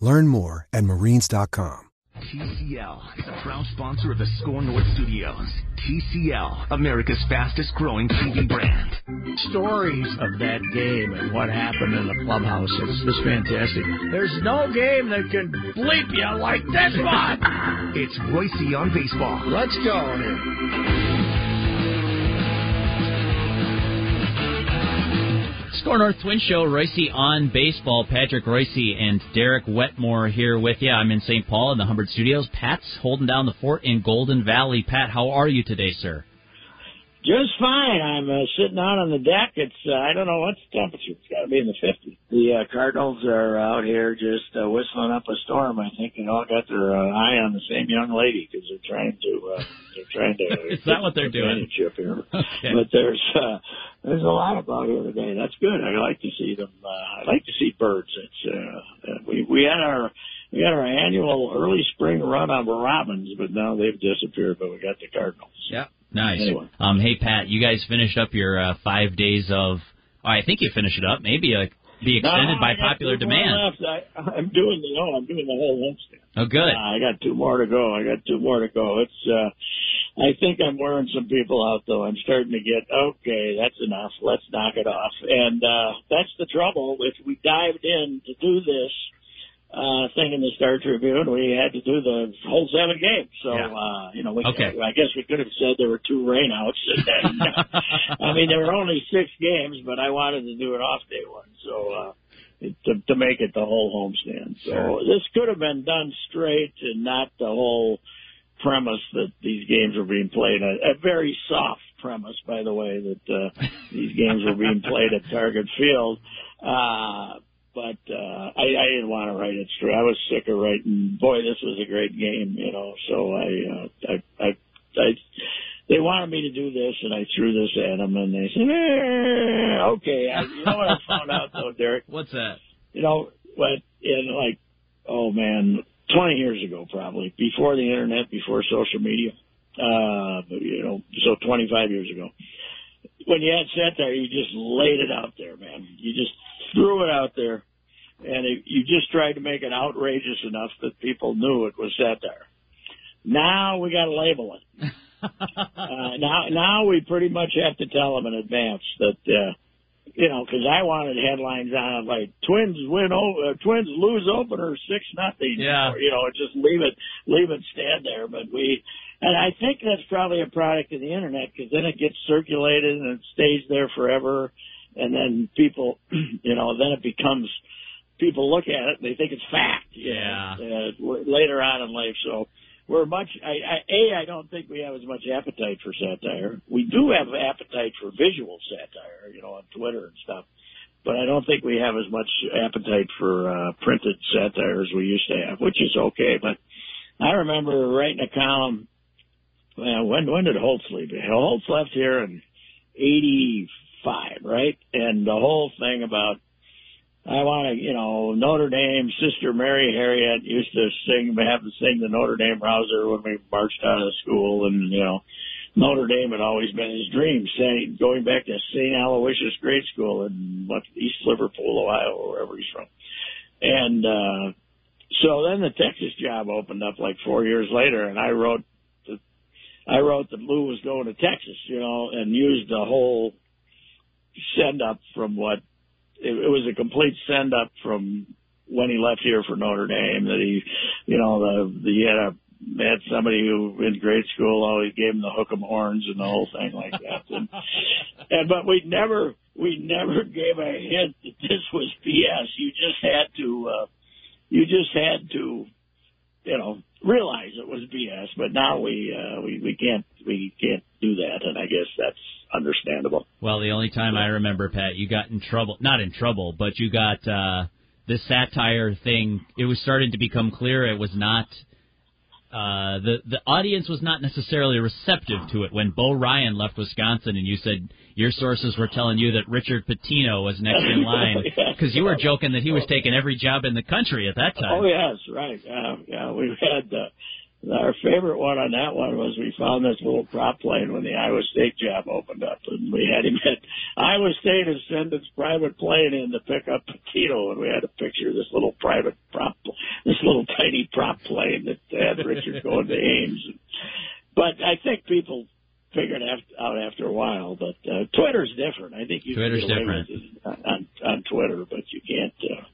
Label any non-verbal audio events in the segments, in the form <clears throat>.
Learn more at marines.com. TCL is a proud sponsor of the SKOR North Studios. TCL, America's fastest growing TV brand. Stories of that game and what happened in the clubhouse is just fantastic. There's no game that can bleep you like this one. It's Reusse on baseball. Let's go here. SKOR North Twin Show, Reusse on baseball. Patrick Reusse and Derek Wetmore here with you. I'm in St. Paul in the Hubbard Studios. Pat's holding down the fort in Golden Valley. Pat, how are you today, sir? Just fine. I'm uh, sitting out on the deck. It's uh, I don't know what's the temperature. It's got to be in the 50s. The uh, Cardinals are out here just uh, whistling up a storm. I think they all got their uh, eye on the same young lady because they're trying to uh, they're trying to. <laughs> Is that what they're doing? Chip here. <laughs> Okay. But there's uh, there's a lot about here today. That's good. I like to see them. Uh, I like to see birds. It's uh, uh, we we had our we had our annual early spring run on robins, but now they've disappeared. But we got the Cardinals. Yeah. Nice. Anyway. Um, hey, Pat, you guys finished up your uh, five days of. Oh, I think you finished it up. Maybe uh, be extended No, by popular demand. I, I'm doing the no, I'm doing the whole homestand. Oh, good. Uh, I got two more to go. I got two more to go. It's. uh I think I'm wearing some people out though. I'm starting to get okay. That's enough. Let's knock it off. And uh that's the trouble. If we dived in to do this uh thing in the Star Tribune, we had to do the whole seven games. So Yeah. uh you know, we, Okay. I guess we could have said there were two rainouts. And <laughs> then, <laughs> I mean, there were only six games, but I wanted to do an off day one. So. uh to, to make it the whole homestand. So Sure. this could have been done straight and not the whole premise that these games were being played. A, a very soft premise, by the way, that uh, these games were being played at Target Field. Uh, but uh, I, I didn't want to write it straight. I was sick of writing. Boy, this was a great game, you know. So I, uh, I, I, I, they wanted me to do this, and I threw this at them, and they said, eh, "Okay." I, you know what I found out though, Derek? <laughs> What's that? you know, what in like, oh man, 20 years ago probably, before the internet, before social media, uh, you know, so 25 years ago, when you had sat there, you just laid it out there, man. You just threw it out there, and it, you just tried to make it outrageous enough that people knew it was satire. Now we got to label it. <laughs> uh, now, now we pretty much have to tell them in advance that, uh, you know, because I wanted headlines on it like Twins win, o- uh, Twins lose opener six nothing. Yeah. Or, you know, just leave it, leave it stand there. But we, and I think that's probably a product of the internet because then it gets circulated and it stays there forever, and then people, <clears throat> you know, then it becomes people look at it and they think it's fact. Yeah. know, uh, later on in life, so we're much. I, I, a, I don't think we have as much appetite for satire. We do have appetite for visual satire, you know, on Twitter and stuff. But I don't think we have as much appetite for uh, printed satire as we used to have, which is okay. But I remember writing a column. Well, when when did Holtz leave? Holtz left here in '85, right? And the whole thing about I want to, you know, Notre Dame, Sister Mary Harriet used to sing, have to sing the Notre Dame rouser when we marched out of school, and you know, Notre Dame had always been his dream. Saying, going back to St. Aloysius Grade School in what, East Liverpool, Ohio, wherever he's from, and uh, so then the Texas job opened up like four years later, and I wrote, I wrote that Lou was going to Texas, you know, and used the whole send up from what it, it was a complete send up from when he left here for Notre Dame that he, you know, the, the he had a had somebody who in grade school always gave him the hook 'em horns and the whole thing like that. And, <laughs> and but we never we never gave a hint that this was BS. You just had to uh, you just had to you know realize it was BS. But now we uh, we we can't we can't do that, and I guess that's understandable. Well, the only time I remember, Pat, you got in trouble, not in trouble, but you got uh, this satire thing. It was starting to become clear it was not uh, the the audience was not necessarily receptive to it when Bo Ryan left Wisconsin, and you said your sources were telling you that Richard Pitino was next in <laughs> line because you were joking that he was taking every job in the country at that time. Oh yes, right. Uh, yeah, we had uh, our favorite one on that one was we found this little prop plane when the Iowa State job opened up, and we had him at Iowa State to send its private plane in to pick up Pitino, and we had a picture of this little private prop, this little tiny prop plane that had Richard <laughs> going to Ames. But I think people figured out after a while. But uh, Twitter's different. I think you Twitter's can get away different with it on, on on Twitter, but you can't. Uh,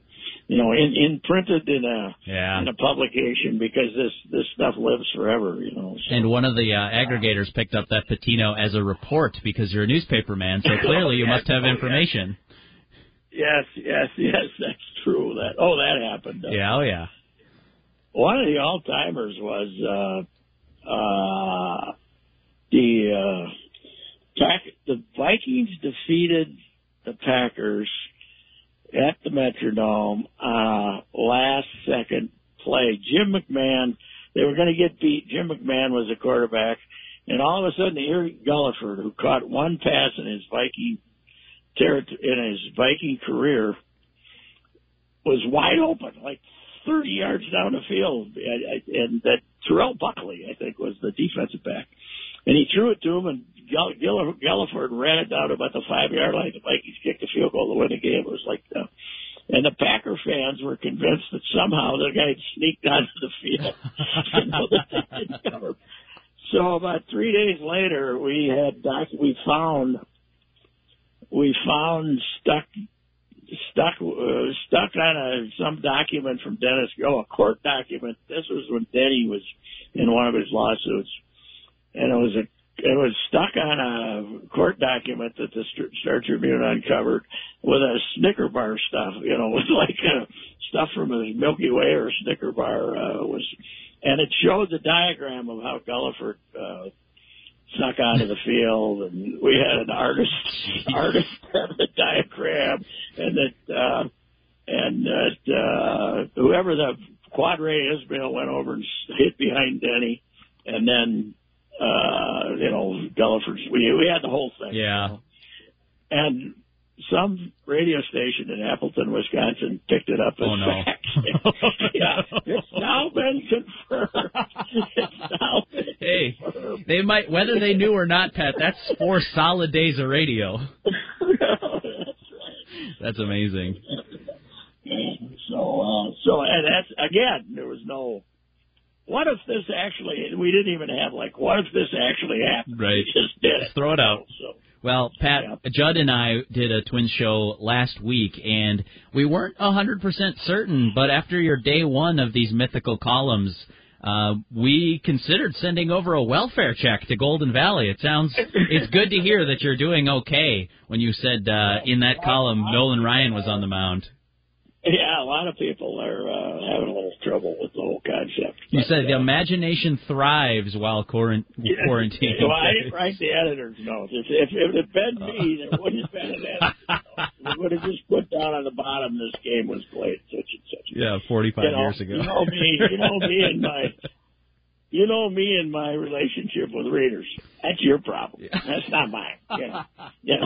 you know, in, in printed in a Yeah. in a publication because this this stuff lives forever. You know, so. And one of the uh, aggregators picked up that Pitino as a report because you're a newspaper man, so clearly you <laughs> must have Oh, information. yes, yes, <laughs> yes, that's true. That oh, that happened. Uh, Yeah, oh yeah. One of the all timers was uh, uh, the uh, Pack, the Vikings defeated the Packers at the Metrodome a uh, last second play. Jim McMahon, they were going to get beat. Jim McMahon was the quarterback, and all of a sudden, Eric Guliford, who caught one pass in his Viking territory in his Viking career, was wide open, like 30 yards down the field, and that Terrell Buckley, I think, was the defensive back, and he threw it to him, and Gill- Guliford ran it down about the five yard line. The Vikings kicked the field goal to win the game. It was like, uh, and the Packer fans were convinced that somehow the guy sneaked onto the field. <laughs> So about three days later, we had doc- we found we found stuck stuck uh, stuck on a some document from Dennis Go, a court document. This was when Denny was in one of his lawsuits, and it was a it was stuck on a court document that the Star Tribune uncovered with a Snicker bar stuff, you know, <laughs> with like uh, stuff from a Milky Way or Snicker bar uh, was, and it showed the diagram of how Guliford uh, snuck onto the field, and we had an artist <laughs> artist have the diagram, and that uh, and that uh, whoever the Qadry Ismail went over and hit behind Denny, and then uh, Guliford's. We we had the whole thing. Yeah. And some radio station in Appleton, Wisconsin, picked it up as Oh, no. fact. <laughs> yeah, it's now been confirmed. It's now been Hey, confirmed. they might whether they knew or not, Pat. That's four solid days of radio. <laughs> That's right. That's amazing. So, uh, so, and that's again, there was no. What if this actually? We didn't even have like. What if this actually happened? Right. We just did it. Throw it out. So, Well, Pat, Yeah. Judd and I did a twin show last week, and we weren't a 100% certain, but after your day one of these mythical columns, uh, we considered sending over a welfare check to Golden Valley. It sounds, it's good to hear that you're doing okay when you said uh, in that column Nolan Ryan was on the mound. Yeah, a lot of people are uh, having a little trouble with the whole concept. You But, said the uh, imagination thrives while quarant- quarantining. So I didn't write the editor's note. If, if, if it had been me, there wouldn't have been an editor's note. <laughs> We would have just put down on the bottom this game was played such and such. yeah, 45 you know, years ago. You know me. You know me and my. You know me and my relationship with readers. That's your problem. That's not mine. You know. You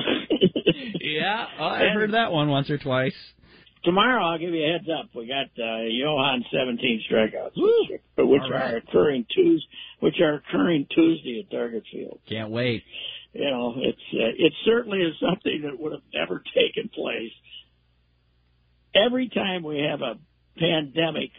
yeah, oh, I've heard that one once or twice. Tomorrow I'll give you a heads up. We got uh, Johan 17 strikeouts, which, which right. are occurring Tuesday, which are occurring Tuesday at Target Field. Can't wait. You know, it's uh, it certainly is something that would have never <laughs> taken place. Every time we have a pandemic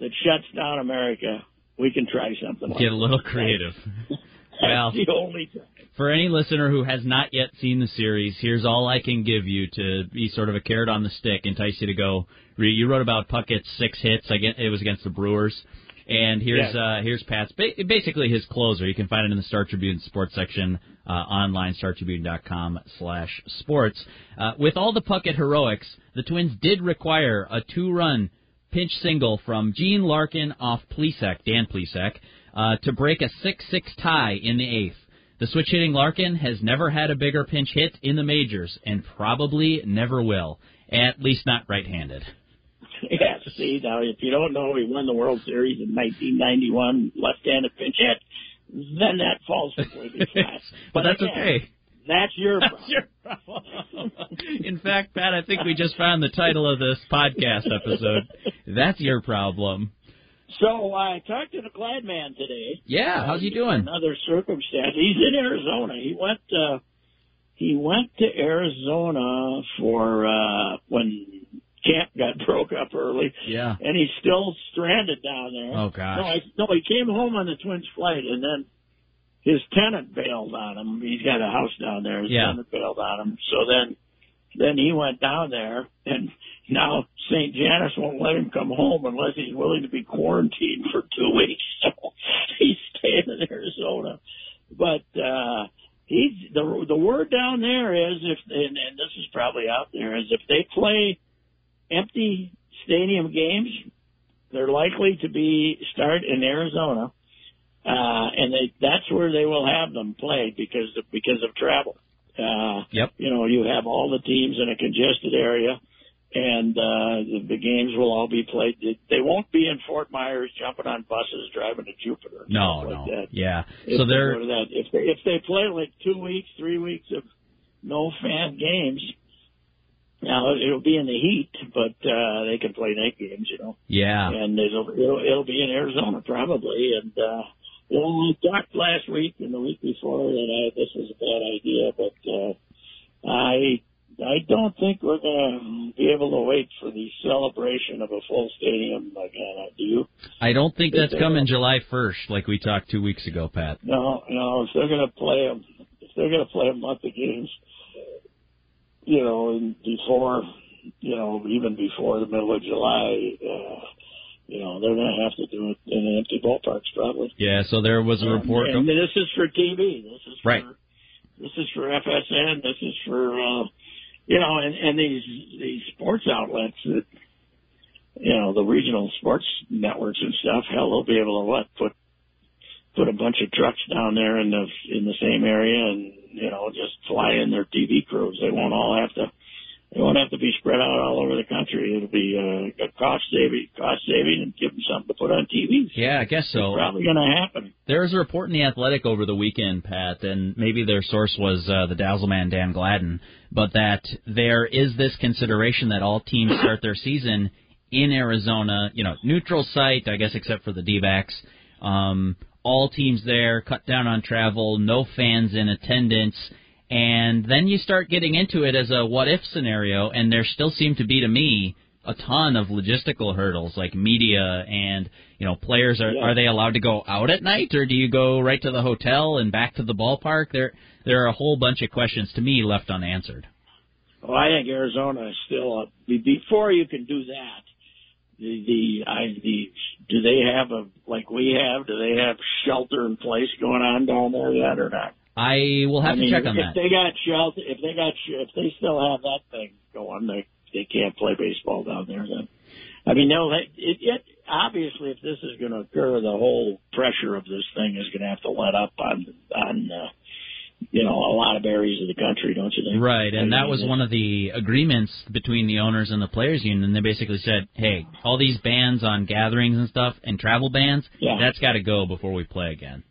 that shuts down America, we can try something. like Get a little this. creative. <laughs> Well, the only time. For any listener who has not yet seen the series, here's all I can give you to be sort of a carrot on the stick, entice you to go. You wrote about Puckett's six hits. Again, it was against the Brewers. And here's Yes. uh, here's Pat's ba- basically his closer. You can find it in the Star Tribune sports section uh, online, startribune.com slash sports. Uh, with all the Puckett heroics, the Twins did require a two-run pinch single from Gene Larkin off Plesac, Dan Plesac, uh, to break a 6-6 tie in the eighth. The switch hitting Larkin has never had a bigger pinch hit in the majors, and probably never will. At least not right-handed. <laughs> Yeah, see, now if you don't know he won the World Series in 1991, left-handed pinch hit, then that falls completely flat. <laughs> But that's again, okay. That's your That's your problem. <laughs> In fact, Pat, I think we just found the title of this podcast episode. That's your problem. So I talked to the Glad Man today. Yeah, how's he doing? Another circumstance. He's in Arizona. He went. uh He went to Arizona for uh when camp got <laughs> broke up early. Yeah. and he's still stranded down there. Oh, gosh. No, I, no, he came home on the Twins flight, and then his tenant bailed on him. He's got a house down there. His Yeah. tenant bailed on him. So then, then he went down there, and now St. Janice won't let him come home unless he's willing to be quarantined for two weeks. <laughs> So he's staying in Arizona. But uh he's the the word down there is if and, and this is probably out there is if they play empty stadium games, they're likely to be start in Arizona, uh, and they that's where they will have them played because of, because of travel. Uh, Yep. You know, you have all the teams in a congested area, and uh, the, the games will all be played. They, they won't be in Fort Myers jumping on buses driving to Jupiter. No, no. like that. Yeah. If So they they're to that, if they if they play like two weeks, three weeks of no fan games, now it'll be in the heat, but uh they can play night games, you know. yeah. And it'll it'll, it'll be in Arizona probably. And uh you know, we talked last week and the week before that I, this was a bad idea, but uh I I don't think we're gonna be able to wait for the celebration of a full stadium again. Do you? I don't think that's coming July 1st like we talked 2 weeks ago, Pat. No, no. If they're going to play them, if they're going to play a month of games, you know, before, you know, even before the middle of July, uh, you know, they're going to have to do it in empty ballparks probably. Yeah, so there was a report And this is for TV. This is for, Right. This is for FSN. This is for, uh, you know, and, and these these sports outlets that, you know, the regional sports networks and stuff. Hell, they'll be able to what put put a bunch of trucks down there in the in the same area and you know just fly in their TV crews. They won't all have to. Won't have to be spread out all over the country. It'll be uh, a cost saving, cost saving, and give them something to put on TV. Yeah, I guess so. It's probably going to happen. There was a report in the Athletic over the weekend, Pat, and maybe their source was uh, the Dazzleman Dan Gladden, but that there is this consideration that all teams start their season in Arizona, you know, neutral site, I guess, except for the D-backs. Um, all teams there, cut down on travel, no fans in attendance, and then you start getting into it as a what if scenario, and there still seem to be to me a ton of logistical hurdles like media and you know players are Yeah. are they allowed to go out at night or do you go right to the hotel and back to the ballpark there there are a whole bunch of questions to me left unanswered Well, I think Arizona is still up. Be- Before you can do that, the the I the do they have a like we have? Do they have shelter in place going on down there yet or not? I will have I to mean, check on if that they got shelter, if they got if they still have that thing going, they they can't play baseball down there. Then, I mean, no, they, it, it obviously if this is going to occur, the whole pressure of this thing is going to have to let up on on uh, you know a lot of areas of the country, don't you think? Right, and that was one of the agreements between the owners and the players union. They basically said, "Hey, all these bans on gatherings and stuff, and travel bans, Yeah. that's got to go before we play again."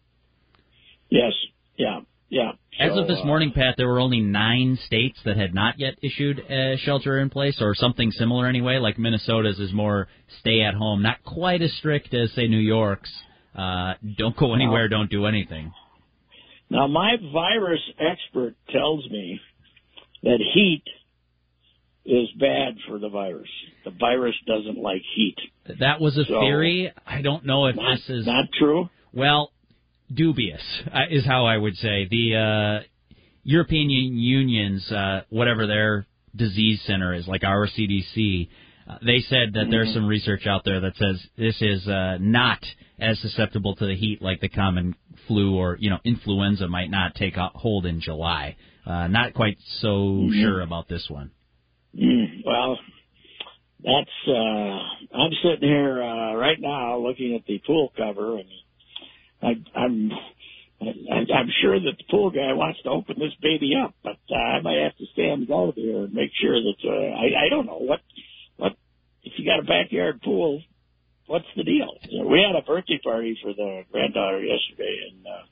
Yes. Yeah. Yeah. As So, of this uh, morning, Pat, there were only nine states that had not yet issued a shelter in place or something similar anyway. Like Minnesota's is more stay at home, not quite as strict as say New York's. Uh, don't go anywhere, don't do anything. Now, my virus expert tells me that heat is bad for the virus. The virus doesn't like heat. That was a So- theory. I don't know if Not, this is not true. well. Dubious uh, is how I would say the uh, European Union's uh, whatever their disease center is, like our CDC. Uh, they said that mm-hmm. there's some research out there that says this is uh, not as susceptible to the heat like the common flu or you know influenza might not take hold in July. Uh, not quite so mm-hmm. sure about this one. Mm, well, that's uh, I'm sitting here uh, right now looking at the pool cover, and I, I'm I'm sure that the pool guy wants to open this baby up, but uh, I might have to stand guard here and make sure that uh, I I don't know what what if you got a backyard pool, what's the deal? You know, we had a birthday party for the granddaughter yesterday, and uh,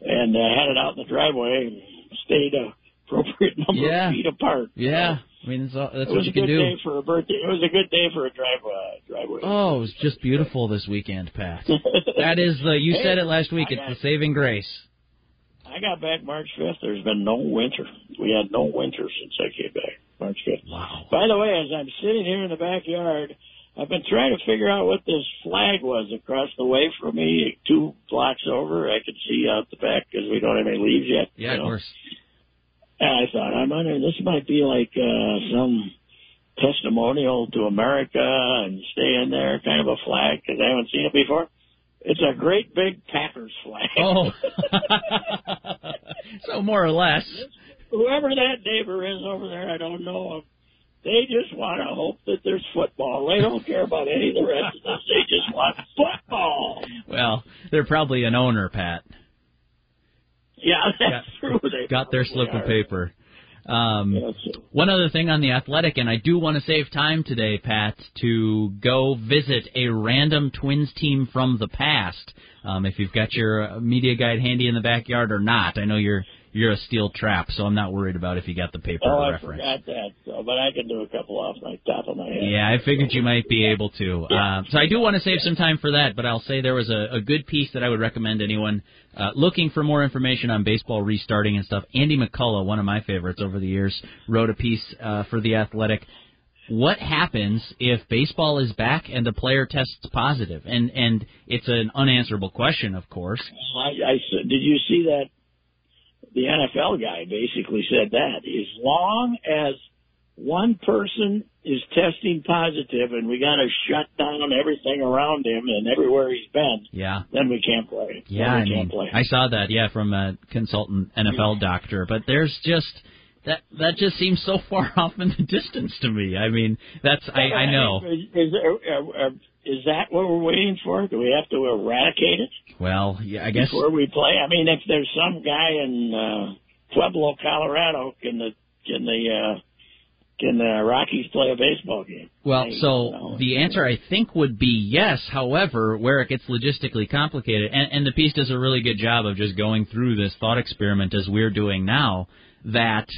and uh, had it out in the driveway and stayed a appropriate <laughs> number yeah. of feet apart. Yeah. So, I mean, that's, all, that's what you can do. It was a good day for a birthday. It was a good day for a drive uh, driveway. Oh, it was just beautiful this weekend, Pat. <laughs> that is the. You hey, said it last week. I it's got, the saving grace. I got back March fifth. There's been no winter. We had no winter since I came back March fifth. Wow. By the way, as I'm sitting here in the backyard, I've been trying to figure out what this flag was across the way from me, two blocks over. I could see out the back because we don't have any leaves yet. Yeah, you know? of course. And I thought, I'm wondering, this might be like uh, some testimonial to America and stay in there kind of a flag because I haven't seen it before. It's a great big Packers flag. Oh, <laughs> so more or less. Whoever that neighbor is over there, I don't know. They just want to hope that there's football. They don't care about any of the rest of this. They just want football. Well, they're probably an owner, Pat. Yeah, <laughs> that's got, true. They got their slip of paper. Um, one other thing on the athletic, and I do want to save time today, Pat, to go visit a random Twins team from the past. Um, if you've got your media guide handy in the backyard or not, I know you're you're a steel trap, so I'm not worried about if you got the paper oh, reference. I forgot that, so, but I can do a couple off my top of my head. Yeah, I figured you might be able to. Uh, so I do want to save some time for that, but I'll say there was a, a good piece that I would recommend anyone uh, looking for more information on baseball restarting and stuff. Andy McCullough, one of my favorites over the years, wrote a piece uh, for the Athletic. What happens if baseball is back and the player tests positive? And and it's an unanswerable question, of course. I, I did you see that the NFL guy basically said that as long as one person is testing positive and we got to shut down everything around him and everywhere he's been, yeah, then we can't play. Yeah, I mean, play. I saw that, yeah, from a consultant NFL doctor. But there's just that that just seems so <laughs> far off in the distance to me. I mean, that's I, I know. Is, is, uh, uh, is that what we're waiting for? Do we have to eradicate it? Well, yeah, I guess before we play. I mean, if there's some guy in uh, Pueblo, Colorado, can the can the uh, can the Rockies play a baseball game? Well, I, so the answer I think would be yes. However, where it gets logistically complicated, and, and the piece does a really good job of just going through this thought experiment as we're doing now, that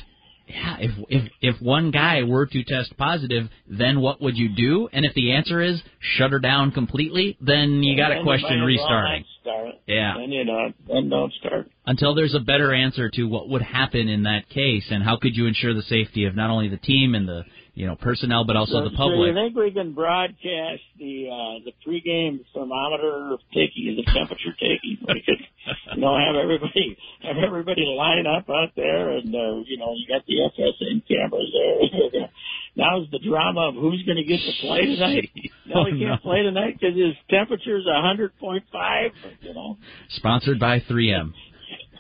yeah, if if if one guy were to test positive, then what would you do? And if the answer is shut her down completely, then you got to question restarting. Start. Yeah. Then you know, then don't start. Until there's a better answer to what would happen in that case, and how could you ensure the safety of not only the team and the you know personnel, but also so, the public. So you think we can broadcast the uh, the pregame thermometer taking, the temperature taking? We could, <laughs> you know, have everybody have everybody line up out there, and uh, you know, you got the FSN cameras there. <laughs> Now's the drama of who's going to get to play tonight. <laughs> No, he can't no. play tonight because his temperature's a hundred point five. You know. Sponsored by 3M.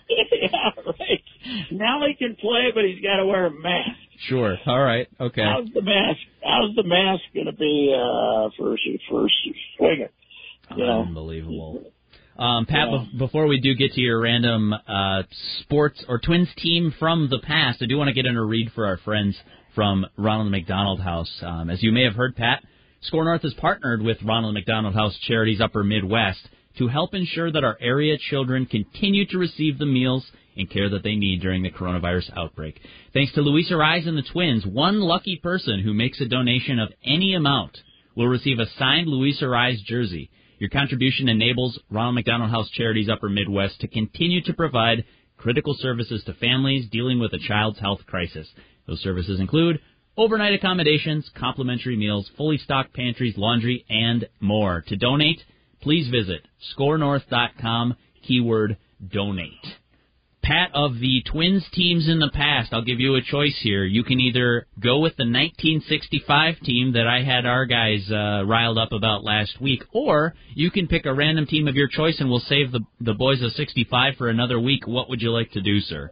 yeah, right. Now he can play, but he's got to wear a mask. Sure. All right. Okay. How's the mask? How's the mask going to be uh, for for swinger? You know? Unbelievable. Um, Pat, Yeah. be- before we do get to your random uh, sports or Twins team from the past, I do want to get in a read for our friends from Ronald McDonald House. Um, as you may have heard, Pat, SKOR North has partnered with Ronald McDonald House Charities Upper Midwest to help ensure that our area children continue to receive the meals and care that they need during the coronavirus outbreak. Thanks to Luis Arraez and the twins, one lucky person who makes a donation of any amount will receive a signed Luis Arraez jersey. Your contribution enables Ronald McDonald House Charities Upper Midwest to continue to provide critical services to families dealing with a child's health crisis. Those services include overnight accommodations, complimentary meals, fully stocked pantries, laundry, and more. To donate, please visit skornorth.com. keyword donate. Pat, of the Twins teams in the past, I'll give you a choice here. You can either go with the 1965 team that I had our guys uh, riled up about last week, or you can pick a random team of your choice, and we'll save the the boys of 65 for another week. What would you like to do, sir?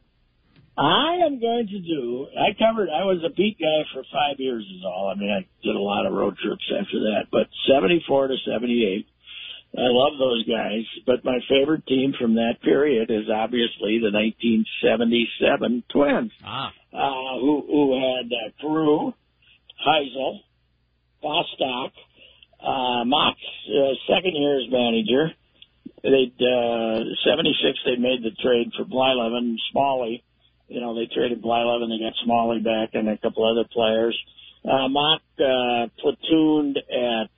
I am going to do. I covered. I was a beat guy for five years. Is all. I mean, I did a lot of road trips after that. But seventy-four to seventy-eight, I love those guys. But my favorite team from that period is obviously the nineteen seventy-seven Twins, Ah, uh, who who had uh, Carew, Hisle, Bostock, uh, Mauch, uh, second year as manager. They'd uh, seventy-six. They made the trade for Blyleven, Smalley you know, they traded Blyleven, they got Smalley back and a couple other players. Uh, Mauch, uh, platooned at,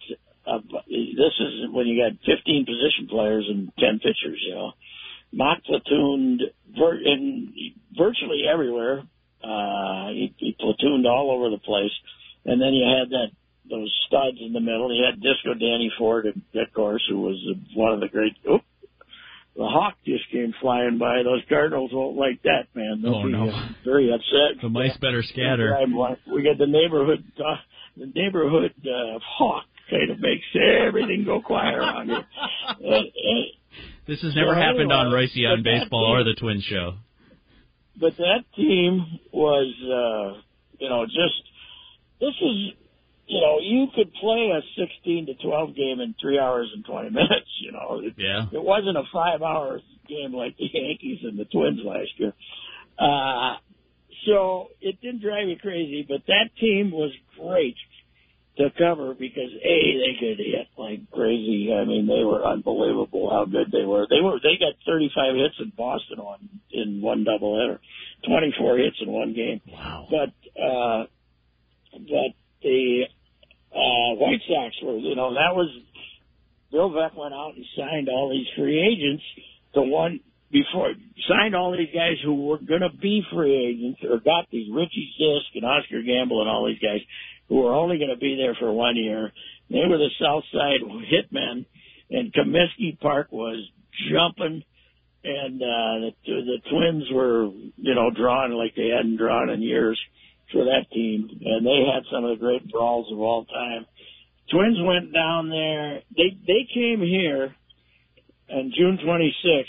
uh, this is when you got 15 position players and 10 pitchers, you know. Mauch platooned vir- in virtually everywhere. Uh, he, he platooned all over the place. And then you had that, those studs in the middle. You had Disco Danny Ford, of course, who was one of the great, oop, the hawk just came flying by. Those Cardinals won't like that, man. They'll Oh, be no. uh, very upset. the mice better scatter. We got the neighborhood, uh, the neighborhood uh, hawk of makes everything go quiet around here. And, and, This has never So happened on anyway, on but that Baseball or the Twin Show. but that team was, uh, you know, just this is, you know, you could play a 16 to 12 game in three hours and 20 minutes. You know, it, Yeah. it wasn't a five hour game like the <laughs> Yankees and the Twins last year. Uh, so it didn't drive me crazy, but that team was great to cover because a they could hit like crazy. I mean, they were unbelievable how good they were. They were they got 35 hits in Boston on in one doubleheader, 24 hits in one game. Wow. But uh, but the uh, White Sox were you know that was Bill Veeck went out and signed all these free agents. The one before signed all these guys who were going to be free agents or got these Richie Zisk and Oscar Gamble and all these guys who were only going to be there for one year. They were the South Side hitmen, and Comiskey Park was jumping, and uh, the, the Twins were you know drawing like they hadn't drawn in years for that team, and they had some of the great brawls of all time. Twins went down there. They they came here on June 26th,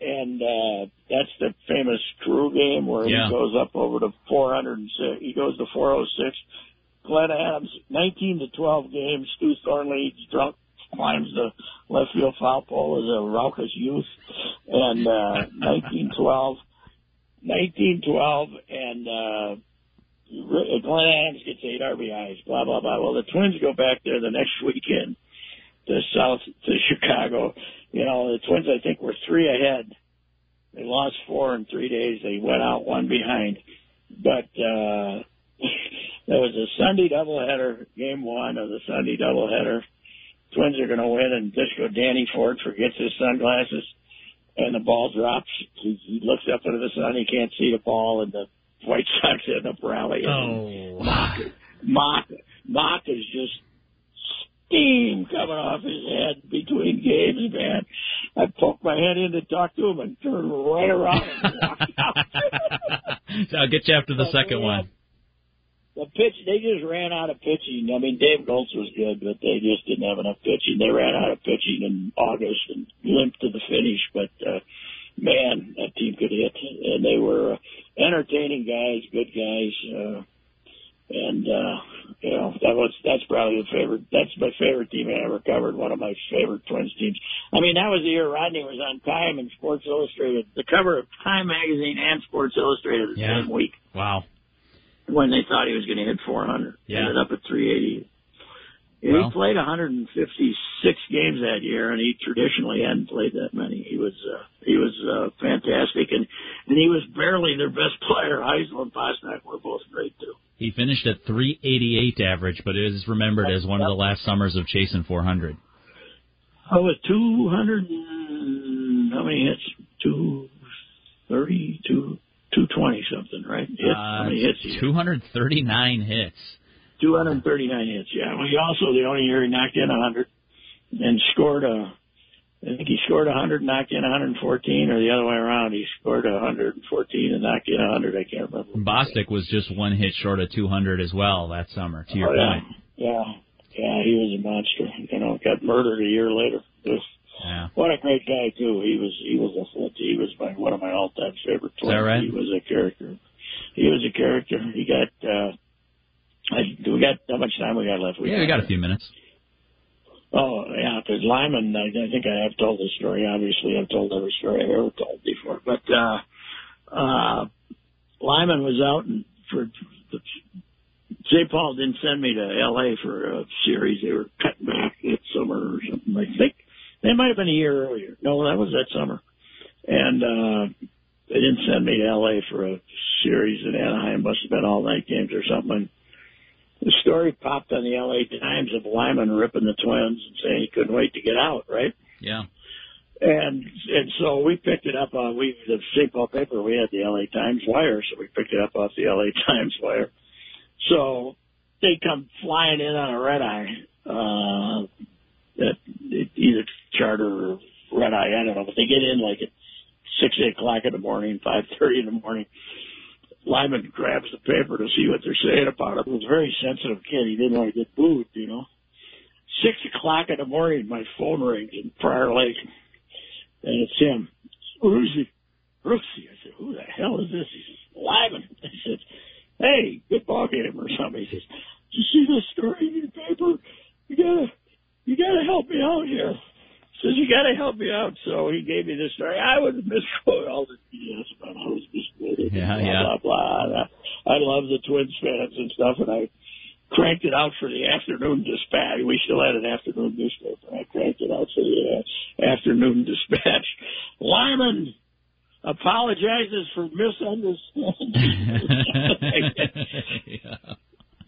and uh, that's the famous crew game where Yeah. he goes up over to 406. He goes to 406. Glenn Adams, 19 to 12 games. Stew Thornley drunk climbs the left field foul pole as a raucous youth, and uh, <laughs> 1912, 1912, and. uh Glenn Adams gets eight RBIs, blah blah blah. Well, the Twins go back there the next weekend to South to Chicago. You know, the Twins I think were three ahead. They lost four in three days. They went out one behind, but uh there was a Sunday doubleheader, game one of the Sunday doubleheader. Twins are going to win, and Disco Danny Ford forgets his sunglasses, and the ball drops. He, he looks up into the sun. He can't see the ball, and the White Sox end up rallying. Oh. Mauch, Mauch, Mauch is just steam coming off his head between games, man. I poked my head in to talk to him and turned right around and out. so <laughs> I'll get you after the <laughs> second one. The pitch, they just ran out of pitching. I mean, Dave Goltz was good, but they just didn't have enough pitching. They ran out of pitching in August and limped to the finish. But uh, man, that team could hit, and they were uh, entertaining guys, good guys. Uh, and uh, you know that was that's probably the favorite. That's my favorite team I ever covered. One of my favorite Twins teams. I mean, that was the year Rodney was on Time and Sports Illustrated, the cover of Time magazine and Sports Illustrated the Yeah. same week Wow. When they thought he was going to hit 400. Yeah. Ended up at 380. Yeah, Well- he played 156 games that year, and he traditionally hadn't played that many. He was uh, he was uh, fantastic, and and he was barely their best <laughs> player. Hisle and Bostock were both great too. He finished at 388 average, but it is remembered as one of the last summers of chasing 400. Oh, with 200 and how many hits? Two thirty, two two twenty something, right? Hits. Uh, how many hits? he had? 239 hits. 239 hits. Yeah. Well, he also the only year he knocked in 100 and scored a I think he scored 100, knocked in 114, or the other way around. He scored 114 and knocked in 100. I can't remember. Bostock was just one hit short of 200 as well that summer. To your oh, yeah. point. Yeah, yeah, he was a monster. You know, got murdered a year later. Just, Yeah. what a great guy too. He was he was a he was my one of my all time favorite Is that right? He was a character. He was a character. He got. uh I, do we got how much time we got left? We Yeah, we got a few minutes. Oh yeah, because Lyman, I, I think I have told this story. Obviously, I've told every story I've ever told before. But uh, uh, Lyman was out and for the, St. Paul didn't send me to L.A. for a series. They were cutting back that summer or something. I think that might have been a year earlier. No, that was that summer. And uh, they didn't send me to L.A. for a series in Anaheim. Must have been all night games or something. The story popped on the L.A. Times of Lyman ripping the Twins and saying he couldn't wait to get out. Right. Yeah. And and so we picked it up on we the St. Paul paper. We had the L.A. Times wire, so we picked it up off the L.A. <laughs> Times wire. So they come flying in on a red eye, uh, that either charter or red eye, I don't know, but they get in like at six, o'clock in the morning, five thirty in the morning. Lyman grabs the paper to see what they're saying about him. He was a very sensitive kid. He didn't want to get booed, you know. Six o'clock in the morning, my phone rings in Prior Lake, and it's him. Brucey. Brooksy. I said, who the hell is this? He says, Lyman. <laughs> I said, hey, good ball game or something. He says, did you see this story in the paper? You gotta, you gotta help me out here. He says, you gotta help me out. So he gave me this story. I would misquote all <laughs> the BS about was misquoted. Yeah, blah, yeah. Blah, blah, blah. I love the Twins fans and stuff, and I cranked it out for the afternoon dispatch. We still had an afternoon newspaper. I cranked it out for the uh, afternoon dispatch. Lyman apologizes for misunderstanding. <laughs> <laughs> yeah.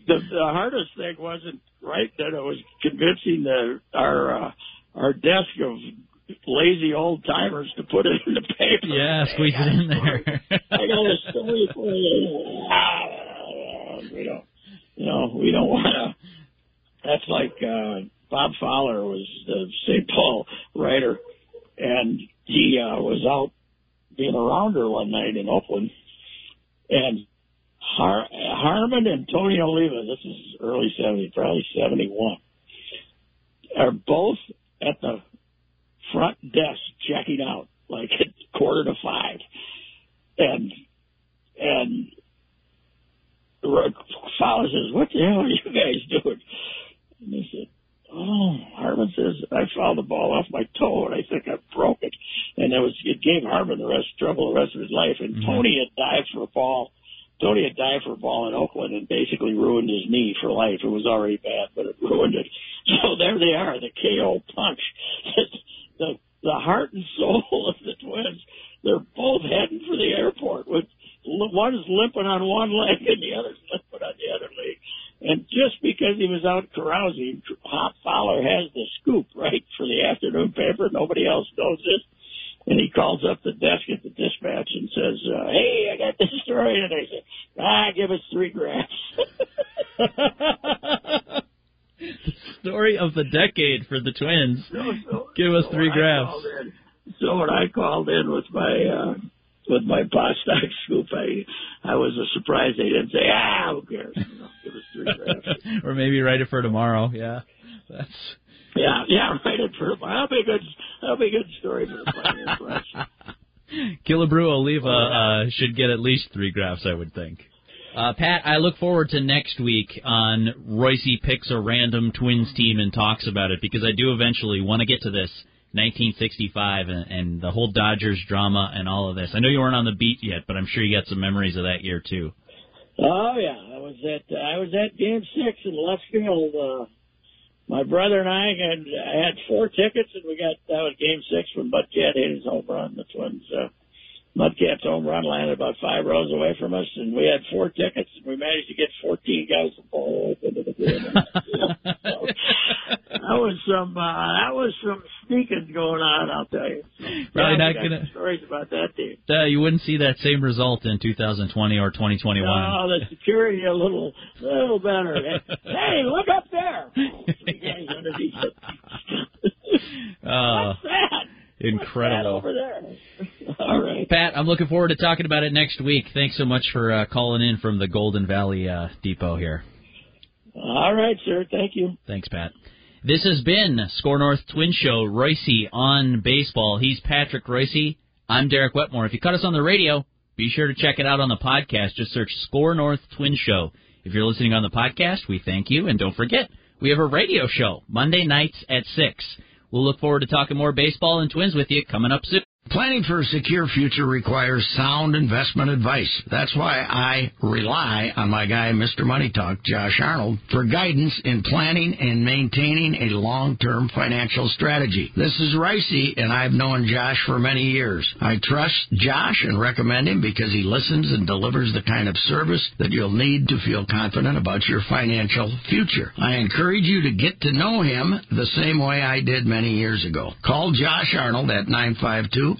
The, the hardest thing wasn't right that it was convincing the our uh, our desk of lazy old timers to put it in the paper. Yeah, squeeze it in there. <laughs> I got a story for you. We don't, you know, we don't want to. That's like uh, Bob Fowler was the St. Paul writer, and he uh, was out being a rounder one night in Oakland, and Har- Harmon and Tony Oliva, this is early 70s, probably 71, are both at the front desk checking out, like at quarter to five. And, and Fowler says, what the hell are you guys doing? And they said, oh, Harmon says, I fouled the ball off my toe and I think I broke it. And it was, it gave Harmon the rest, trouble the rest of his life. And Mhm. Tony had dived for a ball Tony had dived for a ball in Oakland and basically ruined his knee for life. It was already bad, but it ruined it. <laughs> So there they are, the KO punch. <laughs> the the heart and soul of the Twins. They're both heading for the airport with one is limping on one leg and the other's limping on the other leg. And just because he was out carousing, Hop Fowler has the scoop, right, for the afternoon paper. Nobody else knows this. And he calls up the desk at the dispatch and says, uh, "Hey, I got this story." And they say, "Ah, give us three graphs." <laughs> The story of the decade for the Twins. So- so- Give us so three graphs. in- So when I called in with my uh, with my Bostock <laughs> scoop, I I was uh, surprised they didn't say, "Ah, who cares?" You know, give us three graphs. <laughs> or maybe write it for tomorrow. Yeah. That's Yeah, yeah, write it for that'll be a good that'll be a good story for the Pioneer Press. <laughs> Killebrew Oliva uh, should get at least three graphs, I would think. Uh, Pat, I look forward to next week on Reusse picks a random Twins team and talks about it because I do eventually want to get to this 1965 and, and the whole Dodgers drama and all of this. I know you weren't on the beat yet, but I'm sure you got some memories of that year too. Oh yeah, I was at I was at Game Six in left field. Uh, my brother and I had had four tickets, and we got that was Game Six when Mudcat hit his home run. The Twins. Uh, Mudcat's home run landed about five rows away from us, and we had four tickets, and we managed to get 14 guys to fall into the game. <laughs> so, that was some uh, that was some sneaking going on, I'll tell you. Probably not gonna- stories about that team. Uh, you wouldn't see that same result in 2020 or 2021. Oh, the security a little, little better. hey, <laughs> look up there! Three guys underneath it. Uh, What's that? Incredible. over there. Pat, I'm looking forward to talking about it next week. Thanks so much for uh, calling in from the Golden Valley uh, Depot here. All right, sir. Thank you. Thanks, Pat. This has been SKOR North Twin Show. Reusse on baseball. He's Patrick Reusse. I'm Derek Wetmore. If you cut us on the radio, be sure to check it out on the podcast. Just search SKOR North Twin Show. If you're listening on the podcast, we thank you. And don't forget, we have a radio show Monday nights at 6. We'll look forward to talking more baseball and twins with you coming up soon. Planning for a secure future requires sound investment advice. That's why I rely on my guy, Mr. Money Talk, Josh Arnold, for guidance in planning and maintaining a long-term financial strategy. This is Reusse, and I've known Josh for many years. I trust Josh and recommend him because he listens and delivers the kind of service that you'll need to feel confident about your financial future. I encourage you to get to know him the same way I did many years ago. Call Josh Arnold at 952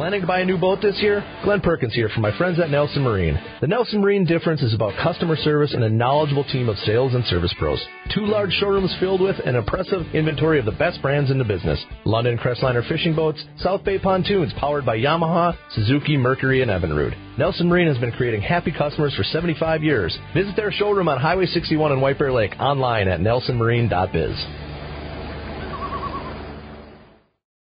Planning to buy a new boat this year? Glenn Perkins here from my friends at Nelson Marine. The Nelson Marine difference is about customer service and a knowledgeable team of sales and service pros. Two large showrooms filled with an impressive inventory of the best brands in the business. Lund and Crestliner fishing boats, South Bay pontoons powered by Yamaha, Suzuki, Mercury, and Evinrude. Nelson Marine has been creating happy customers for 75 years. Visit their showroom on Highway 61 in White Bear Lake online at nelsonmarine.biz.